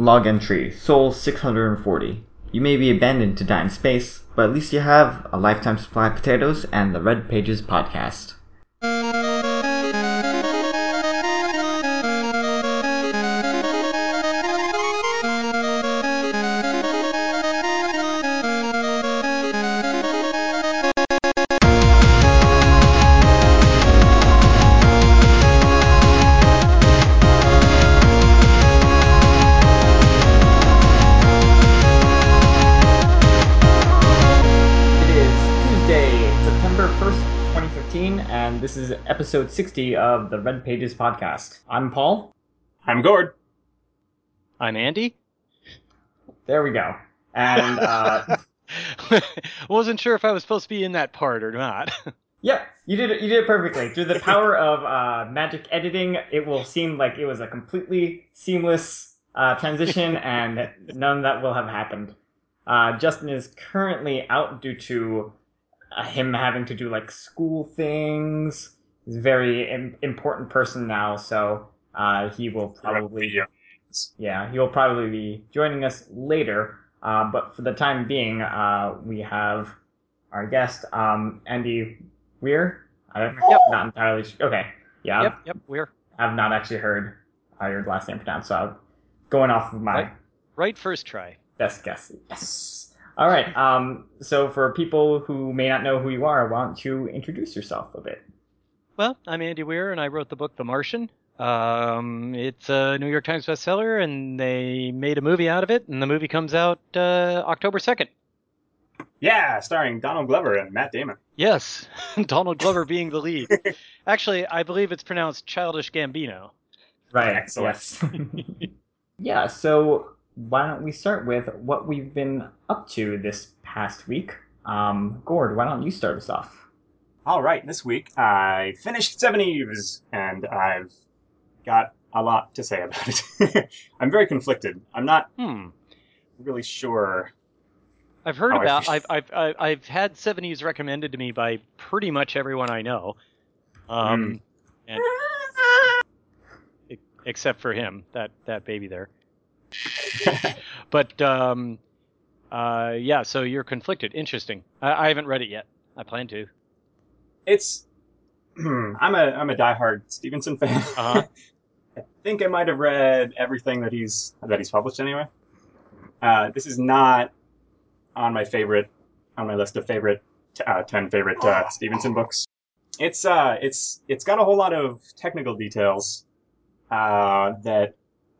Log entry Sol 640. You may be abandoned to die in space, but at least you have a lifetime supply of potatoes and the Red Pages podcast. Episode 60 of the Red Pages podcast. I'm Paul. I'm Gord. I'm Andy. There we go. And, uh, Wasn't sure if I was supposed to be in that part or not. yeah, you did it, you did it perfectly. Through the power of uh, magic editing, it will seem like it was a completely seamless uh, transition, and none of that will have happened. Uh, Justin is currently out due to uh, him having to do like school things. He's a very Im- important person now, so uh, he will probably Yeah. yeah he'll probably be joining us later. Uh, but for the time being, uh, we have our guest um, Andy Weir. I don't, Yep. not entirely sure. Okay, yeah, yep, yep, we're I've not actually heard how your last name pronounced, so I'm going off of my Right. right first try. best guess. Yes. All right. Um. So for people who may not know who you are, why don't you introduce yourself a bit? Well, I'm Andy Weir, and I wrote the book The Martian. Um, it's a New York Times bestseller, and they made a movie out of it, and the movie comes out uh, October 2nd. Yeah, starring Donald Glover and Matt Damon. Yes, Donald Glover being the lead. Actually, I believe it's pronounced Childish Gambino. Right. Excellent. Yes. yeah. So why don't we start with what we've been up to this past week? Um, Gord, why don't you start us off? All right, this week I finished Seveneves, and I've got a lot to say about it. I'm very conflicted. I'm not Hmm. really sure. I've heard Oh, about. I've, I've I've I've had Seveneves recommended to me by pretty much everyone I know, um, and e- except for him, that that baby there. But um, uh, yeah. So you're conflicted. Interesting. I, I haven't read it yet. I plan to. It's I'm a I'm a diehard Stephenson fan. Uh-huh. I think I might have read everything that he's that he's published anyway. Uh, this is not on my favorite on my list of favorite uh, ten favorite uh, Stephenson books. It's uh it's it's got a whole lot of technical details uh, that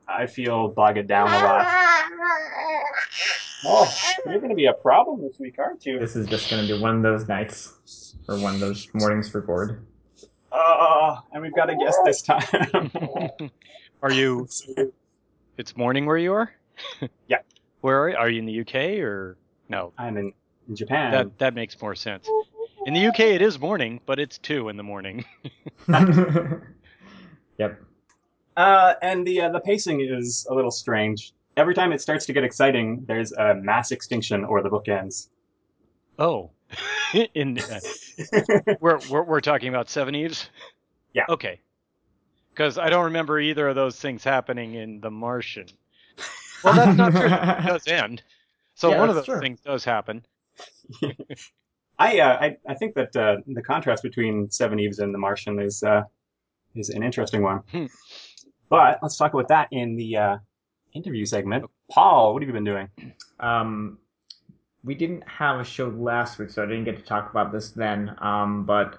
I feel bog it down a lot. Oh, you're going to be a problem this week, aren't you? This is just going to be one of those nights or one of those mornings for Gord. Oh, and we've got a guest this time. are you? It's morning where you are. Yeah. Where are you? Are you in the UK or no? I'm in, in Japan. That that makes more sense. In the UK, it is morning, but it's two in the morning. yep. Uh, and the uh, the pacing is a little strange. Every time it starts to get exciting, there's a mass extinction or the book ends. Oh, in uh, we're, we're we're talking about Seveneves. Yeah. Okay. Because I don't remember either of those things happening in The Martian. Well, that's not true. It does end. So Yeah, one of those true. things does happen. I uh, I, I think that uh, the contrast between Seveneves and The Martian is uh, is an interesting one. Hmm. But let's talk about that in the uh, interview segment. Paul, what have you been doing? Um, we didn't have a show last week, so I didn't get to talk about this then. Um, but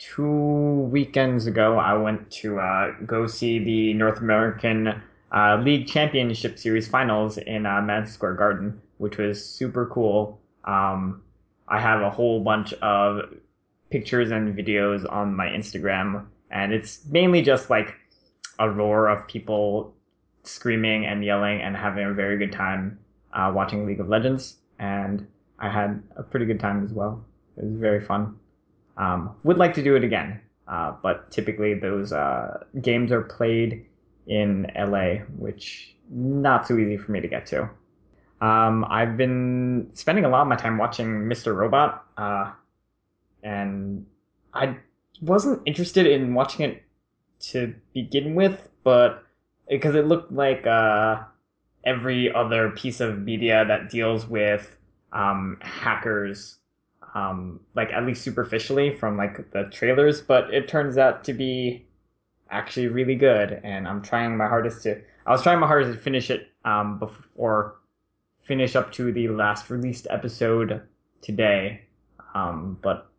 two weekends ago, I went to uh, go see the North American uh, League Championship Series finals in uh, Madison Square Garden, which was super cool. Um, I have a whole bunch of pictures and videos on my Instagram, and it's mainly just like a roar of people screaming and yelling and having a very good time uh, watching League of Legends, and I had a pretty good time as well. It was very fun. Um, would like to do it again, uh, but typically those uh, games are played in LA, which not so easy for me to get to. Um, I've been spending a lot of my time watching Mr. Robot, uh, and I wasn't interested in watching it to begin with, but because it looked like uh, every other piece of media that deals with um, hackers, um, like at least superficially from like the trailers. But it turns out to be actually really good, and I'm trying my hardest to. I was trying my hardest to finish it um, before finish up to the last released episode today, um, but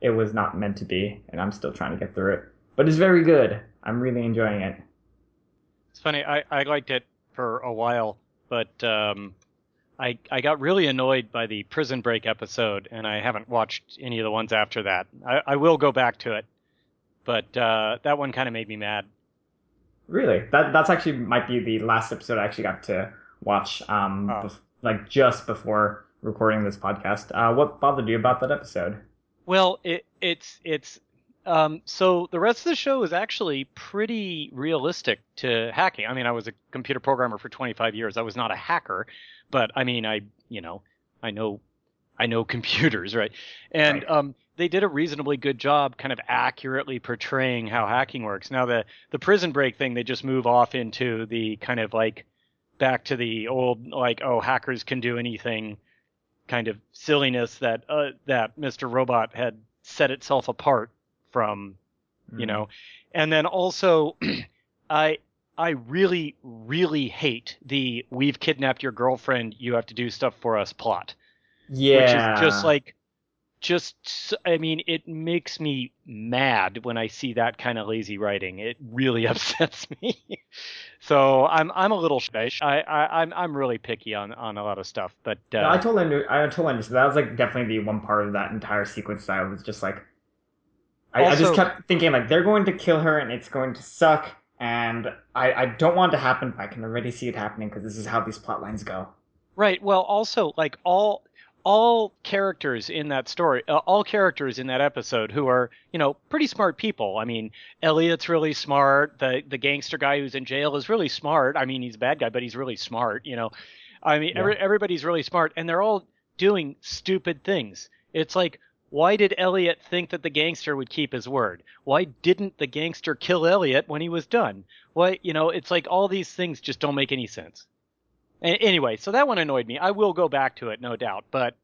it was not meant to be, and I'm still trying to get through it. But it's very good. I'm really enjoying it. It's funny. I, I liked it for a while, but um, I I got really annoyed by the Prison Break episode, and I haven't watched any of the ones after that. I, I will go back to it, but uh, that one kind of made me mad. Really, that that's actually might be the last episode I actually got to watch. Um, Oh. bef- like just before recording this podcast. Uh, what bothered you about that episode? Well, it it's it's um, so the rest of the show is actually pretty realistic to hacking. I mean, I was a computer programmer for 25 years. I was not a hacker, but I mean, I you know, I know I know computers, right? And Right. um, they did a reasonably good job, kind of accurately portraying how hacking works. Now the the prison break thing, they just move off into the kind of like back to the old like oh hackers can do anything kind of silliness that uh, that Mr. Robot had set itself apart from, Mm. you know. And then also I I really really hate the we've kidnapped your girlfriend, you have to do stuff for us plot, yeah, which is just like just I mean it makes me mad when I see that kind of lazy writing. It really upsets me. so I'm I'm a little sh- I, I I'm I'm really picky on on a lot of stuff, but uh, No, I totally under, I totally understand. That was like definitely the one part of that entire sequence that I was just like, I, I just kept thinking like they're going to kill her and it's going to suck, and I, I don't want it to happen, but I can already see it happening because this is how these plot lines go. Right. Well, also like all all characters in that story, uh, all characters in that episode who are you know pretty smart people. I mean, Elliot's really smart. The the gangster guy who's in jail is really smart. I mean, he's a bad guy, but he's really smart. You know, I mean, every, everybody's really smart, and they're all doing stupid things. It's like. Why did Elliot think that the gangster would keep his word? Why didn't the gangster kill Elliot when he was done? Why, you know, it's like all these things just don't make any sense. A- Anyway, so that one annoyed me. I will go back to it, no doubt. But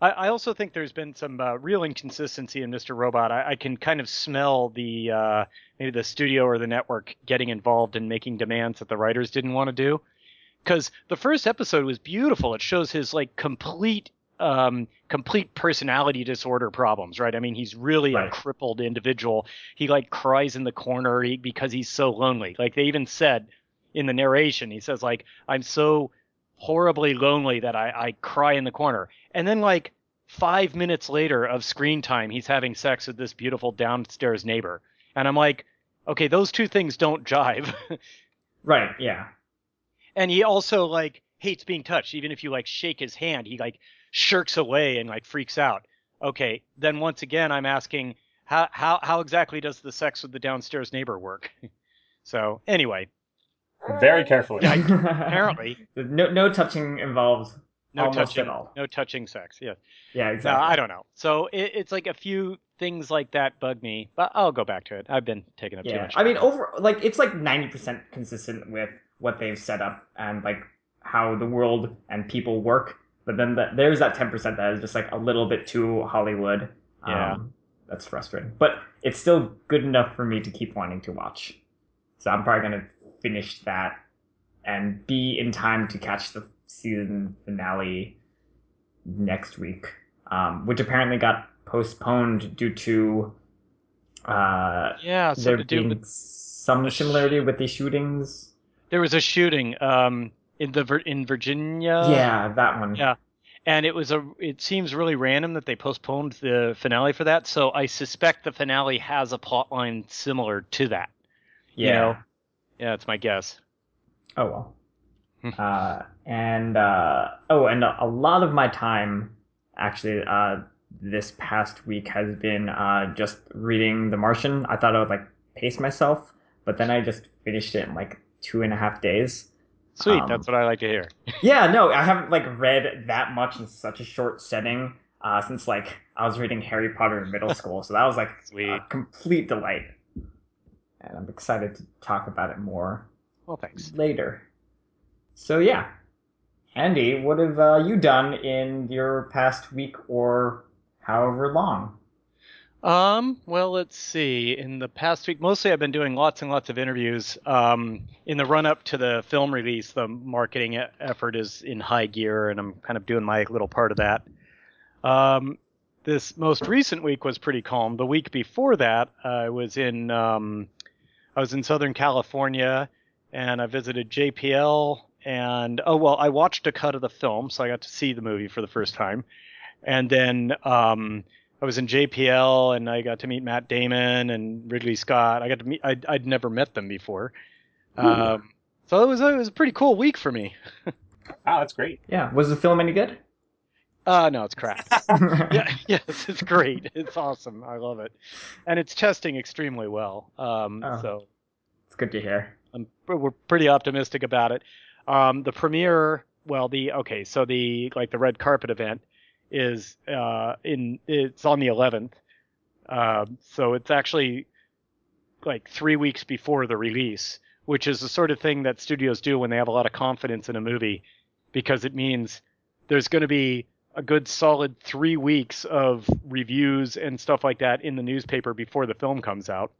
I, I also think there's been some uh, real inconsistency in Mr. Robot. I, I can kind of smell the uh, maybe the studio or the network getting involved and making demands that the writers didn't want to do. Because the first episode was beautiful. It shows his like complete um, complete personality disorder problems, right? I mean, he's really a crippled individual. He like cries in the corner because he's so lonely. Like they even said in the narration, he says like, "I'm so horribly lonely that I, I cry in the corner." And then like five minutes later of screen time, he's having sex with this beautiful downstairs neighbor, and I'm like, okay, those two things don't jive. Right? Yeah. and he also like hates being touched. Even if you like shake his hand, he like shirks away and like freaks out. Okay, then once again, I'm asking how how how exactly does the sex with the downstairs neighbor work? so anyway, Very carefully. Yeah, apparently no no touching involved. no Almost touching, at all. no touching sex. Yeah, Yeah, no, exactly. I don't know. So it, it's like a few things like that bug me, but I'll go back to it. I've been taking up too Yeah, much. I mean, over like it's like ninety percent consistent with what they've set up and like how the world and people work. But then the, there's that ten percent that is just like a little bit too Hollywood. Yeah. Um, that's frustrating, but it's still good enough for me to keep wanting to watch. So I'm probably gonna finish that and be in time to catch the season finale next week, um, which apparently got postponed due to uh, yeah, so there to do being some similarity with the shootings. there was a shooting um in the in Virginia. yeah, that one. yeah. and it was a it seems really random that they postponed the finale for that so i suspect the finale has a plot line similar to that yeah. you know? yeah that's my guess Oh well. Hmm. uh, and uh, oh, and a, a lot of my time actually uh, this past week has been uh, just reading The Martian. I thought I would like pace myself, but then I just finished it in like two and a half days. Sweet Um, that's what i like to hear yeah, no, I haven't like read that much in such a short setting uh, since like I was reading Harry Potter in middle school. So that was like Sweet. a complete delight, and I'm excited to talk about it more well thanks later. So yeah, Andy, what have uh, you done in your past week or however long? Um, well, let's see. In the past week, mostly I've been doing lots and lots of interviews. Um, in the run up to the film release, the marketing effort is in high gear, and I'm kind of doing my little part of that. Um, this most recent week was pretty calm. The week before that, I was in um, I was in Southern California, and I visited JPL. And oh well, I watched a cut of the film, so I got to see the movie for the first time. And then um, I was in JPL, and I got to meet Matt Damon and Ridley Scott. I got to meet. I'd, I'd never met them before. Um, so it was it was a pretty cool week for me. Wow, that's great. Yeah, was the film any good? Uh no, it's crap. yeah, yes, it's great. It's awesome. I love it, and it's testing extremely well. Um, Oh. so It's good to hear. I'm, we're pretty optimistic about it. Um, the premiere, well, the okay, so the like the red carpet event is uh, in it's on the 11th, um, so it's actually like three weeks before the release, which is the sort of thing that studios do when they have a lot of confidence in a movie, because it means there's going to be a good solid three weeks of reviews and stuff like that in the newspaper before the film comes out,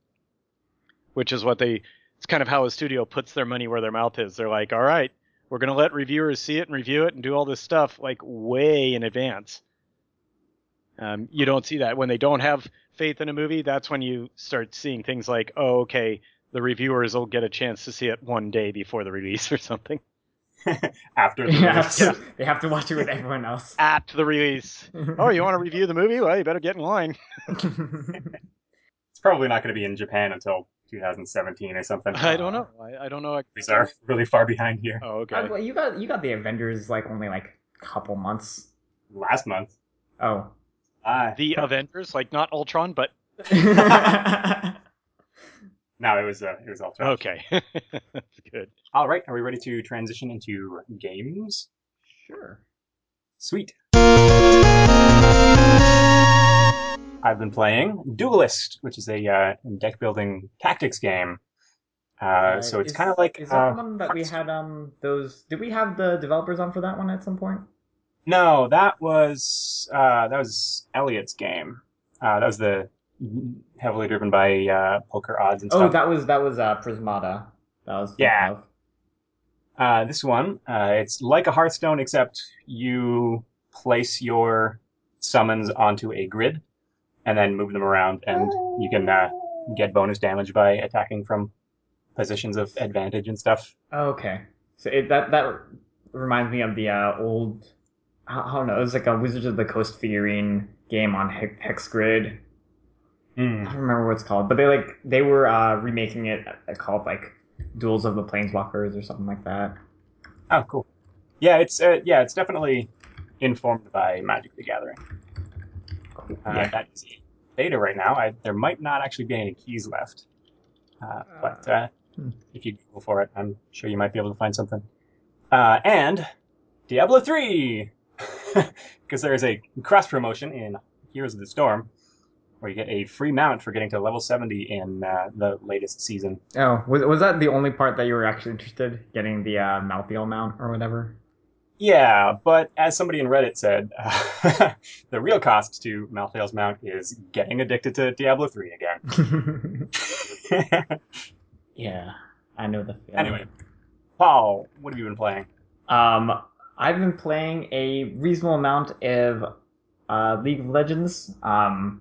which is what they it's kind of how a studio puts their money where their mouth is. They're like, all right, we're going to let reviewers see it and review it and do all this stuff like way in advance. Um, you don't see that when they don't have faith in a movie. That's when you start seeing things like, oh, okay, the reviewers will get a chance to see it one day before the release or something. After the Yeah, release. so they have to watch it with everyone else. At the release. Oh, you want to review the movie? Well, you better get in line. It's probably not going to be in Japan until 2017 or something. I don't know. I, I don't know. These are really far behind here. Oh, okay. Uh, well, you got you got the Avengers like only like a couple months. Last month. Oh. Ah, The Avengers, like not Ultron, but no, it was uh, it was Ultron. okay. Good. All right, are we ready to transition into games? sure. Sweet. I've been playing Duelyst, which is a uh, deck building tactics game. Uh, so it's kind of like is that uh, the one that we had um those did we have the developers on for that one at some point? no, that was uh, that was Elliot's game. Uh, that was the heavily driven by uh, poker odds and stuff. Oh, that was that was uh Prismata. That was Yeah. Uh, this one, uh, it's like a Hearthstone, except you place your summons onto a grid and then move them around, and you can uh, get bonus damage by attacking from positions of advantage and stuff. Oh, okay. So it, that that reminds me of the uh, old. I I don't know. It was like a Wizards of the Coast figurine game on Hex, Hex Grid. I Hmm. don't remember what it's called, but they like they were uh, remaking it uh, called like Duels of the Planeswalkers or something like that. Oh, cool. Yeah, it's uh, yeah, it's definitely informed by Magic the Gathering. Uh, yeah. That is beta right now. I, there might not actually be any keys left, uh, but uh, Hmm. if you Google for it, I'm sure you might be able to find something. Uh, and Diablo three, because there is a cross promotion in Heroes of the Storm, where you get a free mount for getting to level seventy in uh, the latest season. Oh, was was that the only part that you were actually interested? Getting the uh, Malthael mount or whatever? Yeah, but as somebody in Reddit said, uh, the real cost to Malthael's mount is getting addicted to Diablo 3 again. yeah, I know the feeling. anyway, Paul, what have you been playing? Um, I've been playing a reasonable amount of uh, League of Legends. Um,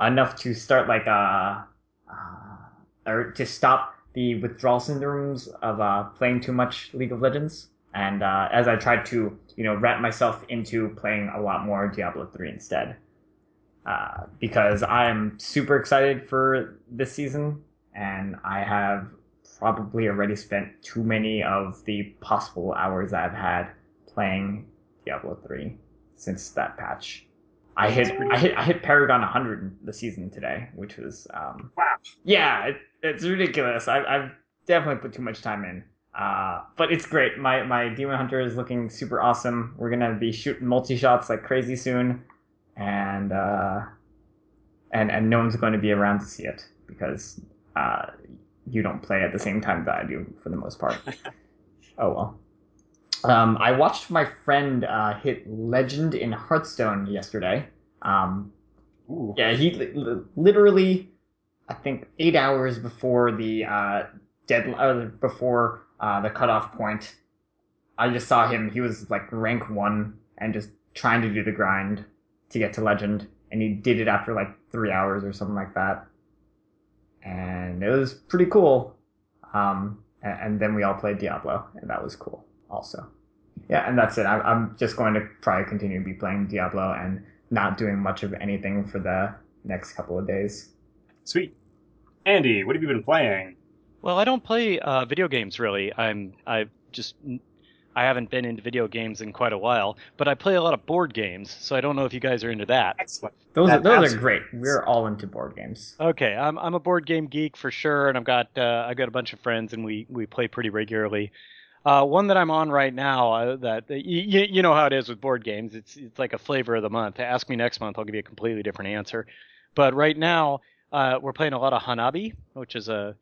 enough to start like uh, uh or to stop the withdrawal syndromes of uh, playing too much League of Legends. And uh, as I tried to, you know, wrap myself into playing a lot more Diablo three instead, uh, because I am super excited for this season, and I have probably already spent too many of the possible hours I've had playing Diablo 3 since that patch. I hit I hit I hit Paragon 100 the season today, which was um Wow. yeah, it, it's ridiculous. I, I've definitely put too much time in. Uh, but it's great. My my Demon Hunter is looking super awesome. We're gonna be shooting multi shots like crazy soon, and uh, and and no one's going to be around to see it because uh, you don't play at the same time that I do for the most part. oh well. Um, I watched my friend uh, hit legend in Hearthstone yesterday. Um, Ooh. yeah, he li- li- literally, I think eight hours before the uh, dead uh, before uh, the cutoff point, I just saw him. He was like rank one and just trying to do the grind to get to legend, and he did it after like three hours or something like that, and it was pretty cool. Um, and, and then we all played Diablo, and that was cool also. Yeah, and that's it. I, I'm just going to probably continue to be playing Diablo and not doing much of anything for the next couple of days. Sweet. Andy, what have you been playing? Well, I don't play uh, video games really. I'm I just I haven't been into video games in quite a while, but I play a lot of board games. So I don't know if you guys are into that. Excellent. Those are, That those are great. We're all into board games. Okay, I'm I'm a board game geek for sure, and I've got uh, I've got a bunch of friends, and we we play pretty regularly. Uh, one that I'm on right now uh, that you, you know how it is with board games. It's it's like a flavor of the month. Ask me next month, I'll give you a completely different answer. But right now, uh, we're playing a lot of Hanabi, which is a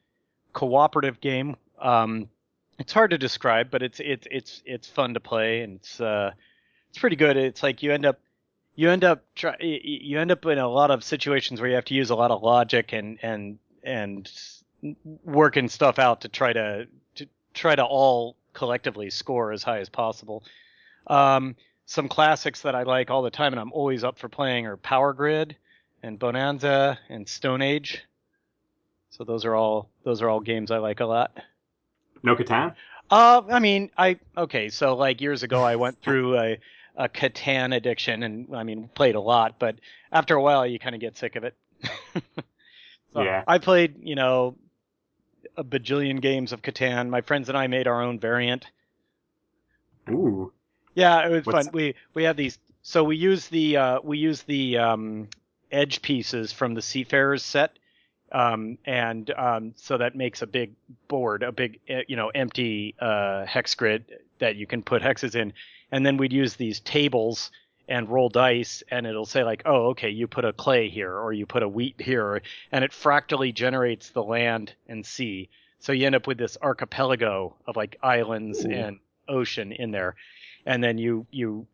cooperative game. Um, it's hard to describe, but it's it's it's it's fun to play, and it's uh, it's pretty good. It's like you end up you end up try, you end up in a lot of situations where you have to use a lot of logic and and and working stuff out to try to to try to all collectively score as high as possible. Um, some classics that I like all the time and I'm always up for playing are Power Grid and Bonanza and Stone Age. So those are all those are all games I like a lot. No Catan? Uh, I mean, I okay. So like years ago, I went through a a Catan addiction, and I mean, played a lot. But after a while, you kind of get sick of it. so Yeah. I played, you know, a bajillion games of Catan. My friends and I made our own variant. Ooh. Yeah, it was What's- fun. We we had these. So we use the uh, we use the um, edge pieces from the Seafarers set, um, and um, so that makes a big board, a big uh, you know empty uh, hex grid that you can put hexes in, and then we'd use these tables and roll dice, and it'll say like, oh, okay, you put a clay here, or you put a wheat here, and it fractally generates the land and sea. So you end up with this archipelago of like islands Ooh. and ocean in there, and then you you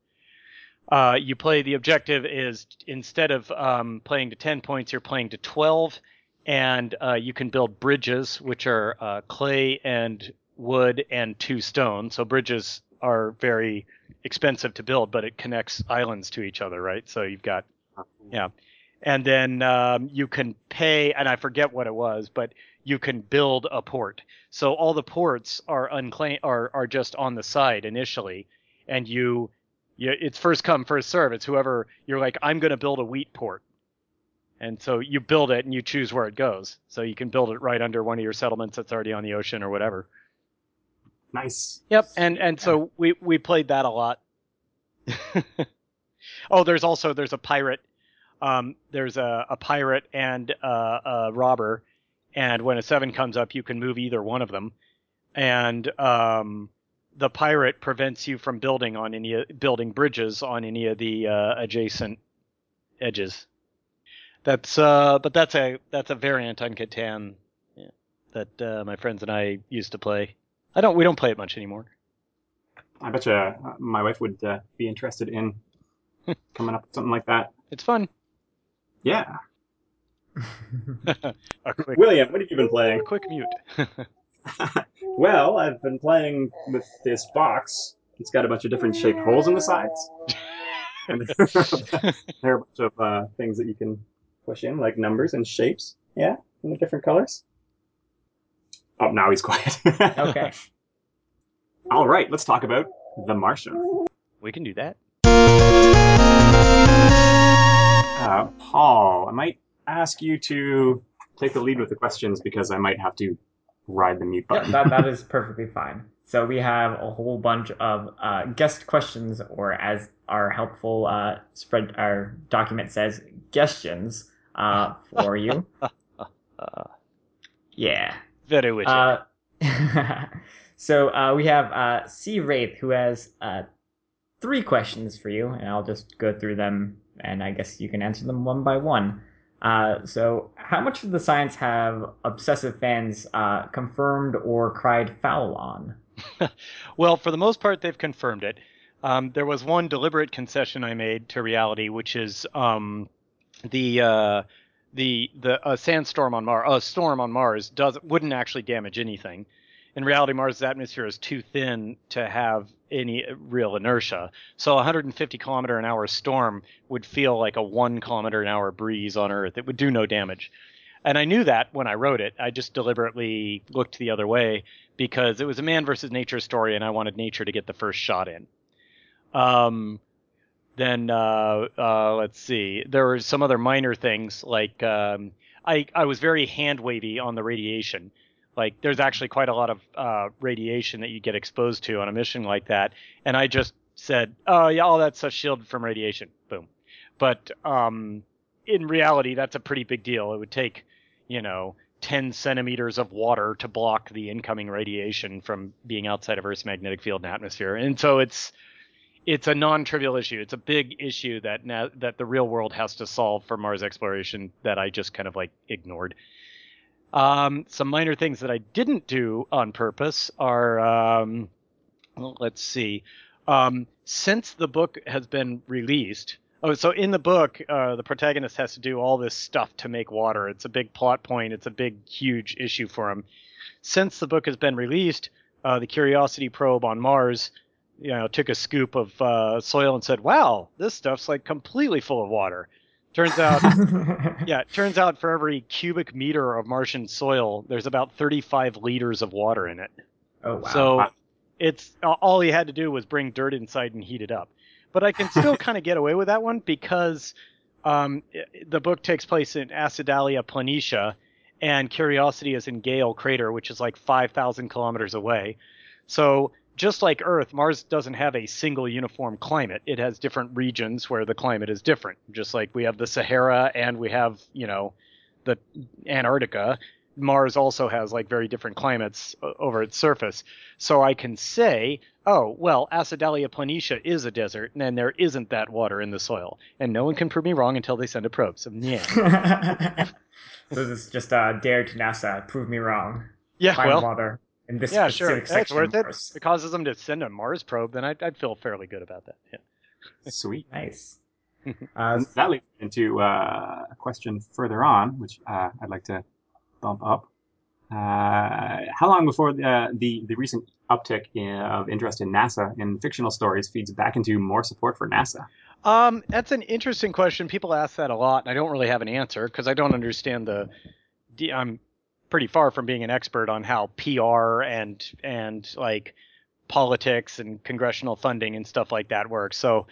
uh, you play. The objective is instead of um, playing to ten points, you're playing to twelve, and uh, you can build bridges, which are uh, clay and wood and two stone. So bridges are very expensive to build, but it connects islands to each other, right? So you've got yeah. And then um, you can pay, and I forget what it was, but you can build a port. So all the ports are unclaimed, are are just on the side initially, and you, you it's first come first serve. It's whoever you're like, I'm going to build a wheat port, and so you build it and you choose where it goes. So you can build it right under one of your settlements that's already on the ocean or whatever. Nice. Yep, and and so we we played that a lot. oh, there's also there's a pirate. Um, there's a, a pirate and a, a robber, and when a seven comes up, you can move either one of them, and um, the pirate prevents you from building on any building bridges on any of the uh, adjacent edges. That's uh, but that's a that's a variant on Catan yeah, that uh, my friends and I used to play. I don't. We don't play it much anymore. I bet you uh, my wife would uh, be interested in coming up with something like that. It's fun. Yeah. a quick, William, what have you been playing? a quick mute. well, I've been playing with this box. It's got a bunch of different shaped holes in the sides. And there are a bunch of uh, things that you can push in, like numbers and shapes. Yeah, in the different colors. Oh, now he's quiet. okay. All right, let's talk about The Martian. we can do that. Uh, Paul, I might ask you to take the lead with the questions because I might have to ride the mute Yeah, button. that, that is perfectly fine. So we have a whole bunch of uh, guest questions, or as our helpful uh, spread our document says, questions uh, for you. Uh, Yeah. very witty. Uh, so uh, we have uh, C Wraith who has uh, three questions for you, and I'll just go through them, and I guess you can answer them one by one. Uh, so, how much of the science have obsessive fans uh, confirmed or cried foul on? well, for the most part, they've confirmed it. Um, there was one deliberate concession I made to reality, which is um, the uh, the the a sandstorm on Mars, a storm on Mars does wouldn't actually damage anything. In reality, Mars' atmosphere is too thin to have any real inertia. So, a 150 kilometer an hour storm would feel like a one kilometer an hour breeze on Earth. It would do no damage. And I knew that when I wrote it. I just deliberately looked the other way because it was a man versus nature story, and I wanted nature to get the first shot in. Um, then uh, uh, let's see. There were some other minor things like um, I I was very hand wavy on the radiation. Like there's actually quite a lot of uh, radiation that you get exposed to on a mission like that, and I just said, "Oh yeah, all that stuff's shielded from radiation." Boom. But um, in reality, that's a pretty big deal. It would take, you know, 10 centimeters of water to block the incoming radiation from being outside of Earth's magnetic field and atmosphere. And so it's it's a non-trivial issue. It's a big issue that now that the real world has to solve for Mars exploration that I just kind of like ignored. Um, some minor things that I didn't do on purpose are, um, let's see. Um, since the book has been released, oh, so in the book, uh, the protagonist has to do all this stuff to make water. It's a big plot point. It's a big, huge issue for him. Since the book has been released, uh, the Curiosity probe on Mars you know, took a scoop of uh, soil and said, "Wow, this stuff's like completely full of water." Turns out, yeah, it turns out for every cubic meter of Martian soil, there's about 35 liters of water in it. Oh wow. So it's all he had to do was bring dirt inside and heat it up. But I can still kind of get away with that one because um, the book takes place in Acidalia Planitia, and Curiosity is in Gale Crater, which is like 5,000 kilometers away. So just like Earth, Mars doesn't have a single uniform climate. It has different regions where the climate is different. Just like we have the Sahara and we have, you know, the Antarctica. Mars also has like very different climates over its surface. So I can say, oh, well, Acidalia planitia is a desert, and there isn't that water in the soil. And no one can prove me wrong until they send a probe. So, yeah. so this is just a dare to NASA. Prove me wrong. Yeah, Find well, water in this yeah, sure. Section. worth it. It causes them to send a Mars probe, then I'd, I'd feel fairly good about that. Yeah. Sweet. Nice. Uh, that leads into uh, a question further on, which uh, I'd like to bump up. Uh, how long before the, the, the recent uptick in, of interest in NASA in fictional stories feeds back into more support for NASA? Um, that's an interesting question. People ask that a lot, and I don't really have an answer because I don't understand the. the- I'm pretty far from being an expert on how PR and and like politics and congressional funding and stuff like that works. So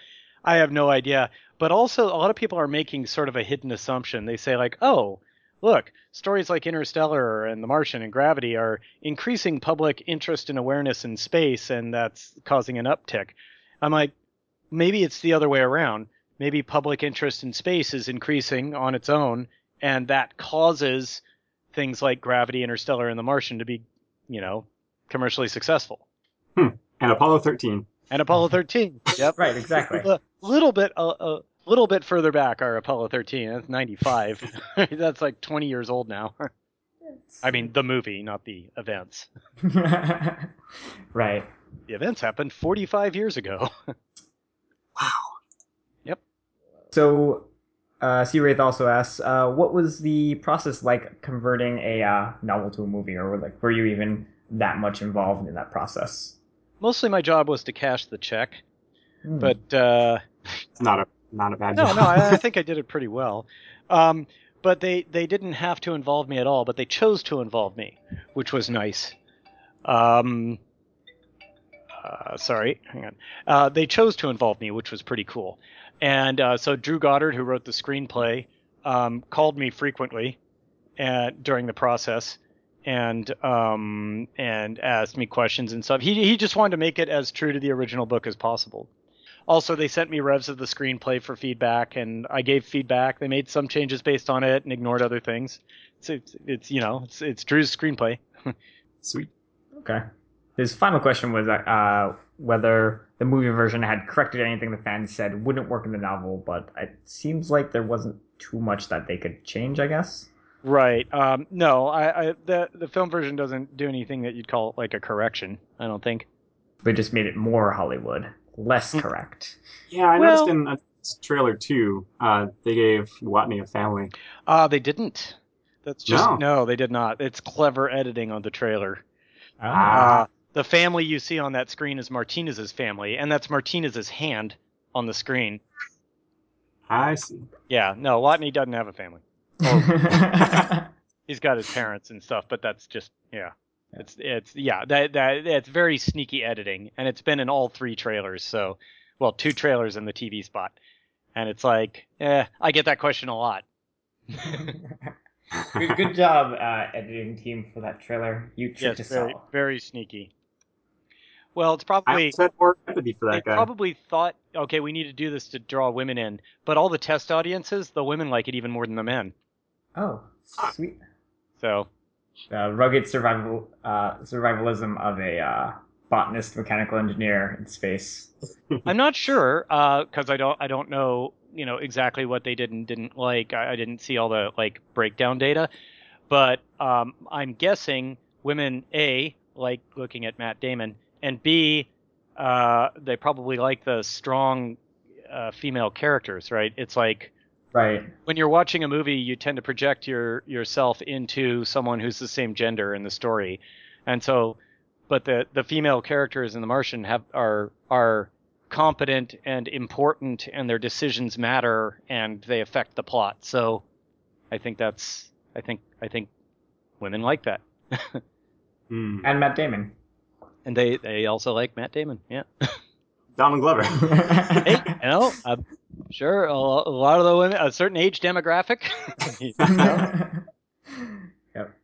I have no idea. But also, a lot of people are making sort of a hidden assumption. They say like, oh. Look, stories like Interstellar and The Martian and Gravity are increasing public interest and awareness in space, and that's causing an uptick. I'm like, maybe it's the other way around. Maybe public interest in space is increasing on its own, and that causes things like Gravity, Interstellar, and The Martian to be, you know, commercially successful. Hmm. And Apollo 13. And Apollo 13. Yep. right, exactly. A little bit, a, a little bit further back are Apollo 13. That's 95. That's like 20 years old now. I mean, the movie, not the events. right. The events happened 45 years ago. Wow. Yep. So, uh, C. Wraith also asks, uh, what was the process like converting a uh, novel to a movie, or like were you even that much involved in that process? Mostly my job was to cash the check, Hmm. but uh, It's not a not a bad no, job. no, I, I think I did it pretty well. Um, but they they didn't have to involve me at all, but they chose to involve me, which was nice. Um, uh, sorry, hang on. Uh, they chose to involve me, which was pretty cool. And uh, so Drew Goddard, who wrote the screenplay, um, called me frequently uh, during the process and um, and asked me questions and stuff. He he just wanted to make it as true to the original book as possible. Also, they sent me revs of the screenplay for feedback, and I gave feedback. They made some changes based on it and ignored other things. It's it's, it's you know it's it's Drew's screenplay. Sweet. Okay. His final question was uh, whether the movie version had corrected anything the fans said wouldn't work in the novel, but it seems like there wasn't too much that they could change, I guess. Right. Um, no, I, I the the film version doesn't do anything that you'd call like a correction. I don't think. They just made it more Hollywood, less Hmm. correct. Yeah, I Well- noticed in a trailer too. Uh, they gave Watney a family. Uh they didn't. That's just No. no, they did not. It's clever editing on the trailer. Ah. Uh, the family you see on that screen is Martinez's family, and that's Martinez's hand on the screen. I see. Yeah, no, Watney doesn't have a family. He's got his parents and stuff, but that's just yeah. It's it's yeah that that it's very sneaky editing, and it's been in all three trailers. So, well, two trailers in the TV spot, and it's like, eh, I get that question a lot. good, good job, uh, editing team, for that trailer. You yes, tricked us very all. very sneaky. Well, it's I probably always had more empathy for they that guy. probably thought, okay, we need to do this to draw women in, but all the test audiences, the women like it even more than the men. Oh, sweet. So The rugged survival uh, survivalism of a uh, botanist, mechanical engineer in space. I'm not sure because I don't I don't know you know exactly what they did and didn't like. I, I didn't see all the like breakdown data, but um, I'm guessing women a like looking at Matt Damon and b uh, they probably like the strong uh, female characters. Right? It's like Right. when you're watching a movie, you tend to project your yourself into someone who's the same gender in the story, and so, but the the female characters in The Martian have are are competent and important, and their decisions matter, and they affect the plot. So, I think that's I think I think women like that, Hmm. And Matt Damon. And they they also like Matt Damon. Yeah, Donald Glover. hey, you know, I'm sure a, a lot of the women, a certain age demographic. you know? yep.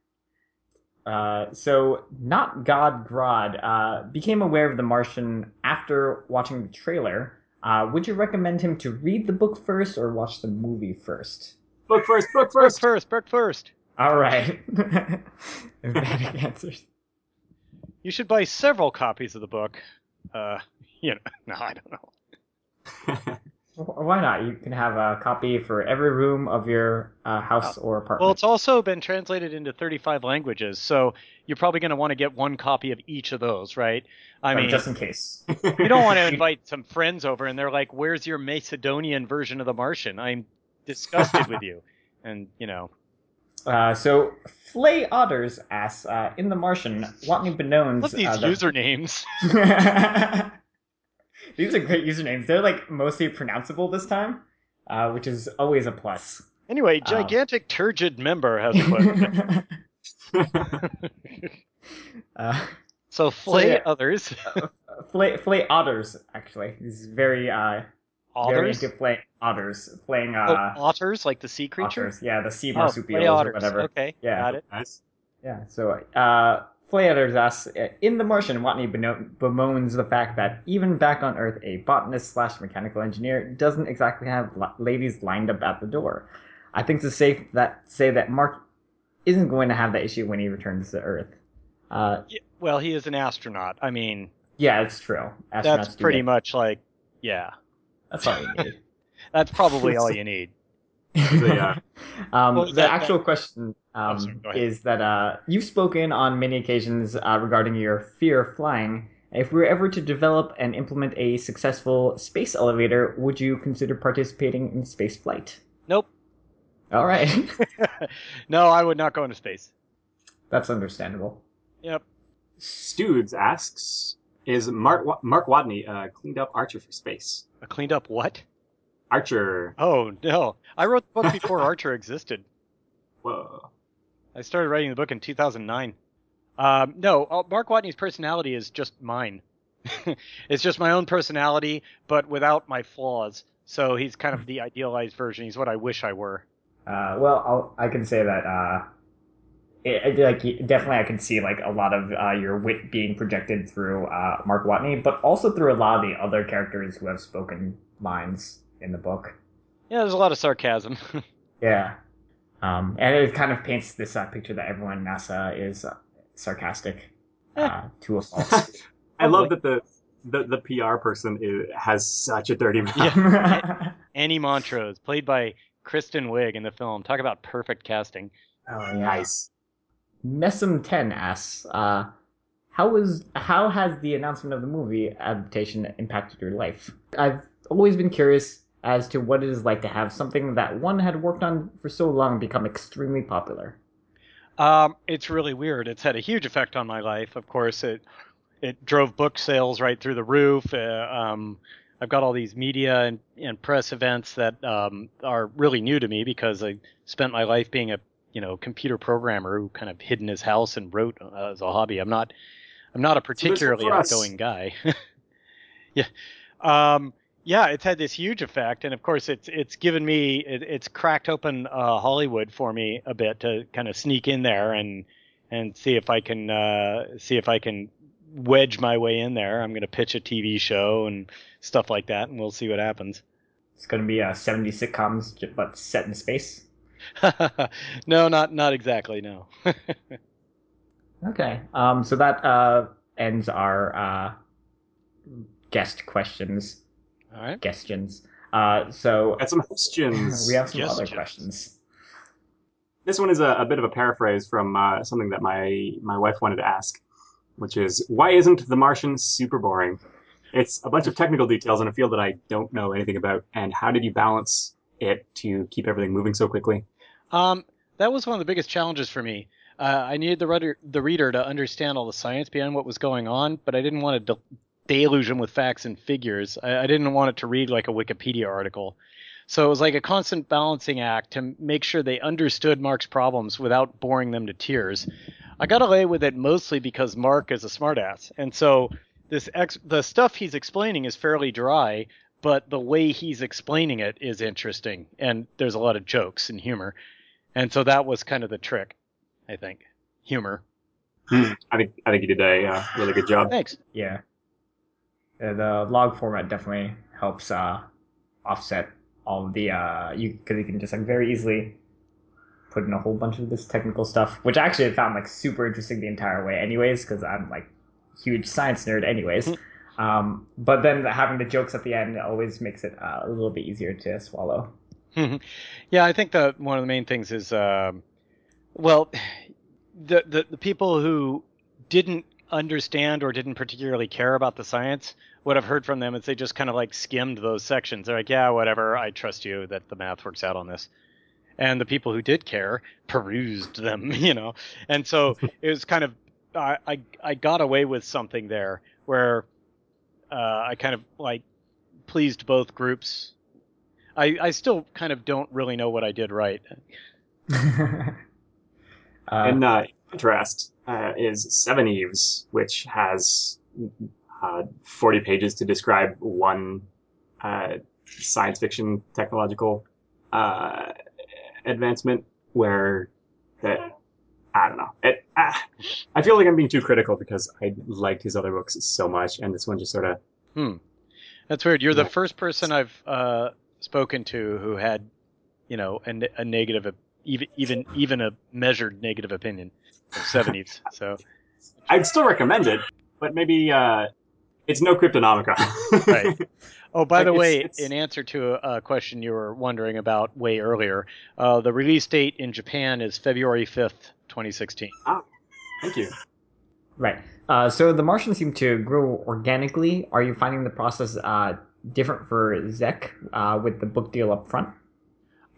Uh, so, not God Grodd uh, became aware of The Martian after watching the trailer. Uh, would you recommend him to read the book first or watch the movie first? book first, book Burke first. first, Burke first. All right. Emphatic answers. You should buy several copies of the book. Uh, you know, no, I don't know. Why not? You can have a copy for every room of your uh, house or apartment. Well, it's also been translated into 35 languages, so you're probably going to want to get one copy of each of those, right? I Uh, mean, just in case. you don't want to invite some friends over and they're like, "Where's your Macedonian version of The Martian? I'm disgusted with you." And you know, Uh, so, Flay Otters asks, uh, in The Martian, Watney Benones... love these uh, the- usernames. These are great usernames. They're like mostly pronounceable this time, uh, which is always a plus. Anyway, Oh. gigantic turgid member has put. uh, so flay yeah. others. Flay, Flay Otters, actually. He's very, uh, very into Flay Otters. Playing, Oh, uh, otters, like the sea creature. otters. Yeah, the sea Oh, marsupials flay or whatever. Okay, Yeah. got it. nice. Yeah, so uh, Flayers asks, in The Martian, Watney bemoans the fact that even back on Earth, a botanist slash mechanical engineer doesn't exactly have ladies lined up at the door. I think to say that say that Mark isn't going to have that issue when he returns to Earth. Uh, Yeah, well, he is an astronaut. I mean, yeah, it's true. Astronauts that's pretty much like, yeah, That's all you need. That's probably all you need. Yeah. um, Well, the that- actual question um, sorry, is that uh, you've spoken on many occasions uh, regarding your fear of flying. If we were ever to develop and implement a successful space elevator, would you consider participating in space flight? Nope. All right, no, I would not go into space. that's understandable. Yep. Studes asks, is Mark Mark Watney a cleaned up Archer for space? A cleaned up what? Archer. Oh no, I wrote the book before Archer existed. Whoa. I started writing the book in 2009. Um, no, uh, Mark Watney's personality is just mine. it's just my own personality, but without my flaws. So he's kind of the idealized version. He's what I wish I were. Uh, well, I'll, I can say that uh, it, it- like definitely I can see like a lot of uh, your wit being projected through uh, Mark Watney, but also through a lot of the other characters who have spoken lines in the book. Yeah, there's a lot of sarcasm. Yeah, um, and it kind of paints this uh, picture that everyone in NASA is uh, sarcastic uh, to a fault. I love that the, the the PR person is, has such a dirty mouth. Yeah. Annie Montrose, played by Kristen Wiig in the film. Talk about perfect casting. Oh yeah. Nice. Nesum10 asks, uh, how was how has the announcement of the movie adaptation impacted your life? I've always been curious as to what it is like to have something that one had worked on for so long become extremely popular. Um, it's really weird. It's had a huge effect on my life. Of course, it it drove book sales right through the roof. Uh, um, I've got all these media and, and press events that um, are really new to me because I spent my life being a you know computer programmer who kind of hid in his house and wrote uh, as a hobby. I'm not I'm not a particularly for outgoing guy. yeah. Um, yeah, it's had this huge effect, and of course, it's it's given me it, it's cracked open uh, Hollywood for me a bit to kind of sneak in there and and see if I can uh, see if I can wedge my way in there. I'm going to pitch a TV show and stuff like that, and we'll see what happens. It's going to be uh, 70 sitcoms, but set in space. no, not not exactly. No. Okay. Um, so that uh, ends our uh, guest questions, All right. questions. Uh, so Got some questions. we have some Yes, other questions. This one is a, a bit of a paraphrase from uh, something that my my wife wanted to ask, which is why isn't The Martian super boring? It's a bunch of technical details in a field that I don't know anything about, and how did you balance it to keep everything moving so quickly? Um, that was one of the biggest challenges for me. Uh, I needed the reader, the reader to understand all the science behind what was going on, but I didn't want to de- deluge him with facts and figures. I, I didn't want it to read like a Wikipedia article. So it was like a constant balancing act to make sure they understood Mark's problems without boring them to tears. I got away with it mostly because Mark is a smartass, and so this ex- the stuff he's explaining is fairly dry, but the way he's explaining it is interesting, and there's a lot of jokes and humor, and so that was kind of the trick, I think. Humor. I think I think you did a uh, really good job. Thanks. Yeah. Uh, the log format definitely helps uh, offset all of the uh, you because you can just like very easily put in a whole bunch of this technical stuff, which actually I found like super interesting the entire way, anyways, because I'm like huge science nerd, anyways. um, but then having the jokes at the end always makes it uh, a little bit easier to swallow. yeah, I think that one of the main things is, um, well, the, the the people who didn't understand or didn't particularly care about the science, what I've heard from them is they just kind of like skimmed those sections. They're like, yeah, whatever, I trust you that the math works out on this. And the people who did care perused them, you know, and so it was kind of I I, I got away with something there where uh, I kind of like pleased both groups. I, I still kind of don't really know what I did right. uh, In uh, contrast, uh, is Seveneves, which has uh, 40 pages to describe one uh, science fiction technological uh, advancement where that I don't know. It, ah, I feel like I'm being too critical because I liked his other books so much, and this one just sort of Hmm. That's weird. You're the first person I've uh, spoken to who had, you know, a, a negative, even even even a measured negative opinion Seveneves. so I'd still recommend it, but maybe uh, it's no Cryptonomicon. Right. Oh, by Like, the it's- way, it's- in answer to a, a question you were wondering about way earlier, uh, the release date in Japan is February fifth, twenty sixteen. Ah, Thank you. right. Uh, so the Martians seem to grow organically. Are you finding the process uh, different for Zhek uh, with the book deal up front?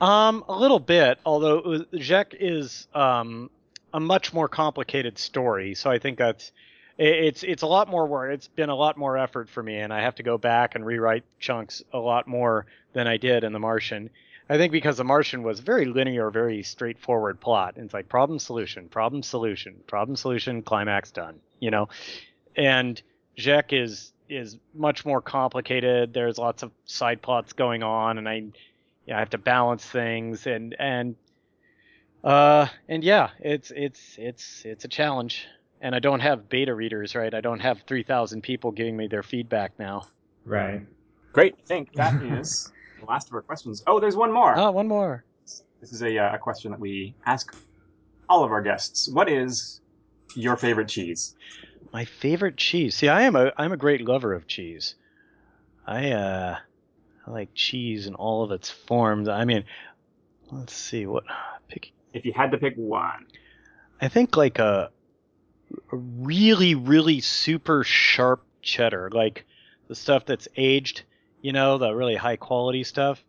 Um, a little bit, although it was, Zhek is um, a much more complicated story, so I think that's it's it's a lot more work. It's been a lot more effort for me, and I have to go back and rewrite chunks a lot more than I did in The Martian. I think because The Martian was very linear, very straightforward plot. It's like problem solution, problem solution, problem solution, climax done. You know, and Zhek is is much more complicated. There's lots of side plots going on, and I you know, I have to balance things and and uh and yeah, it's it's it's it's a challenge. And I don't have beta readers, right? I don't have 3,000 people giving me their feedback now. Right. Great. I think that is the last of our questions. Oh, there's one more. Oh, one more. This is a, uh, a question that we ask all of our guests. What is your favorite cheese? My favorite cheese. See, I am a I'm a great lover of cheese. I uh I like cheese in all of its forms. I mean, let's see what pick if you had to pick one. I think like a, a really, really super sharp cheddar, like the stuff that's aged, you know, the really high quality stuff,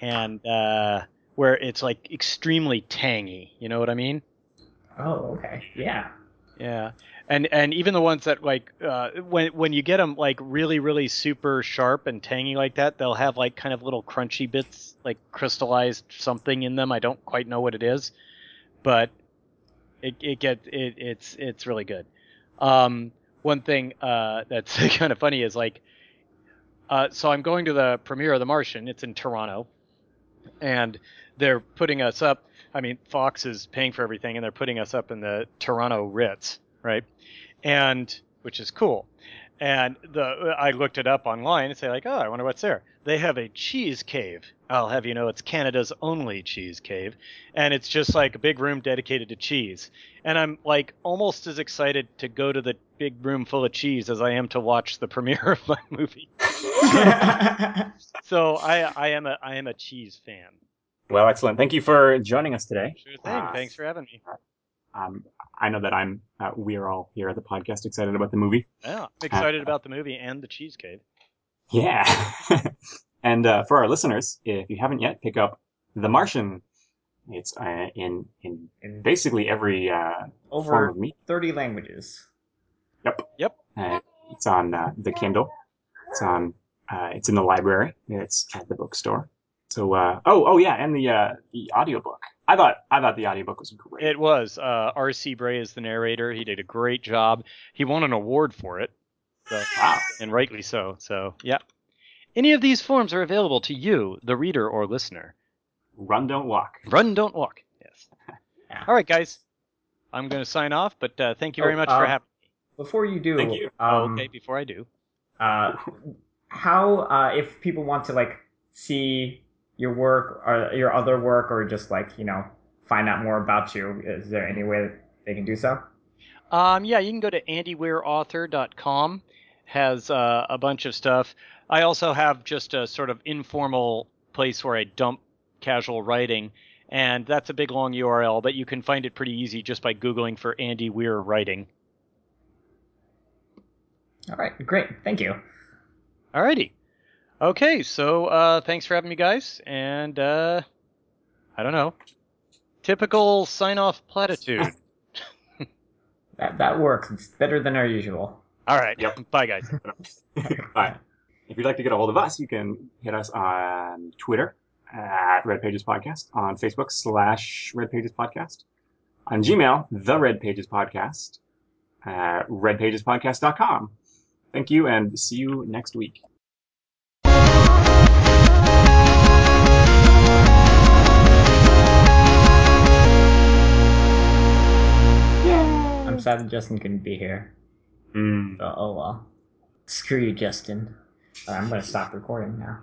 and uh, where it's like extremely tangy. You know what I mean? Oh, okay. Yeah. Yeah, and and even the ones that like uh, when when you get them like really really super sharp and tangy like that, they'll have like kind of little crunchy bits, like crystallized something in them. I don't quite know what it is, but it it gets it it's it's really good. Um, one thing uh, that's kind of funny is like, uh, so I'm going to the premiere of The Martian. It's in Toronto, and they're putting us up. I mean, Fox is paying for everything, and they're putting us up in the Toronto Ritz, right? And which is cool. And the I looked it up online and say like, oh, I wonder what's there. They have a cheese cave. I'll have you know, it's Canada's only cheese cave, and it's just like a big room dedicated to cheese. And I'm like almost as excited to go to the big room full of cheese as I am to watch the premiere of my movie. So I I am a I am a cheese fan. Well, excellent. Thank you for joining us today. Sure thing. Uh, Thanks for having me. Um, I know that I'm. Uh, we are all here at the podcast excited about the movie. Yeah, I'm excited about the movie and the cheese cave. Yeah. and uh, for our listeners, if you haven't yet, pick up The Martian. It's uh, in in In basically every uh, form over of media. 30 languages. Yep. Yep. Uh, it's on uh, the Kindle. It's on. Uh, it's in the library. It's at the bookstore. So, uh, oh, oh yeah, and the uh, the audiobook. I thought I thought the audiobook was great. It was. Uh, R.C. Bray is the narrator. He did a great job. He won an award for it. So, wow. and rightly so. So, yeah. Any of these forms are available to you, the reader or listener. Run, don't walk. Run, don't walk. Yes. Yeah. All right, guys. I'm going to sign off, but uh, thank you very Oh, much for um, having me. Before you do, Thank you. Oh, um, okay, before I do. uh, how uh, if people want to like see your work or your other work or just like you know find out more about you, is there any way that they can do so? Um, yeah, you can go to andyweirauthor.com. Has uh, a bunch of stuff. I also have just a sort of informal place where I dump casual writing, and that's a big long URL, but you can find it pretty easy just by googling for Andy Weir writing. All right, great, thank you. Alrighty. Okay, so uh, thanks for having me, guys, and uh, I don't know, typical sign-off platitude. That that works. It's better than our usual. All right. Yep. Bye, guys. All right. If you'd like to get a hold of us, you can hit us on Twitter at Red Pages Podcast, on Facebook slash Red Pages Podcast, on Gmail, The Red Pages Podcast, at redpagespodcast.com. Thank you and see you next week. Sad that Justin couldn't be here. Mm. So, oh well. Screw you, Justin. Uh, I'm gonna stop recording now.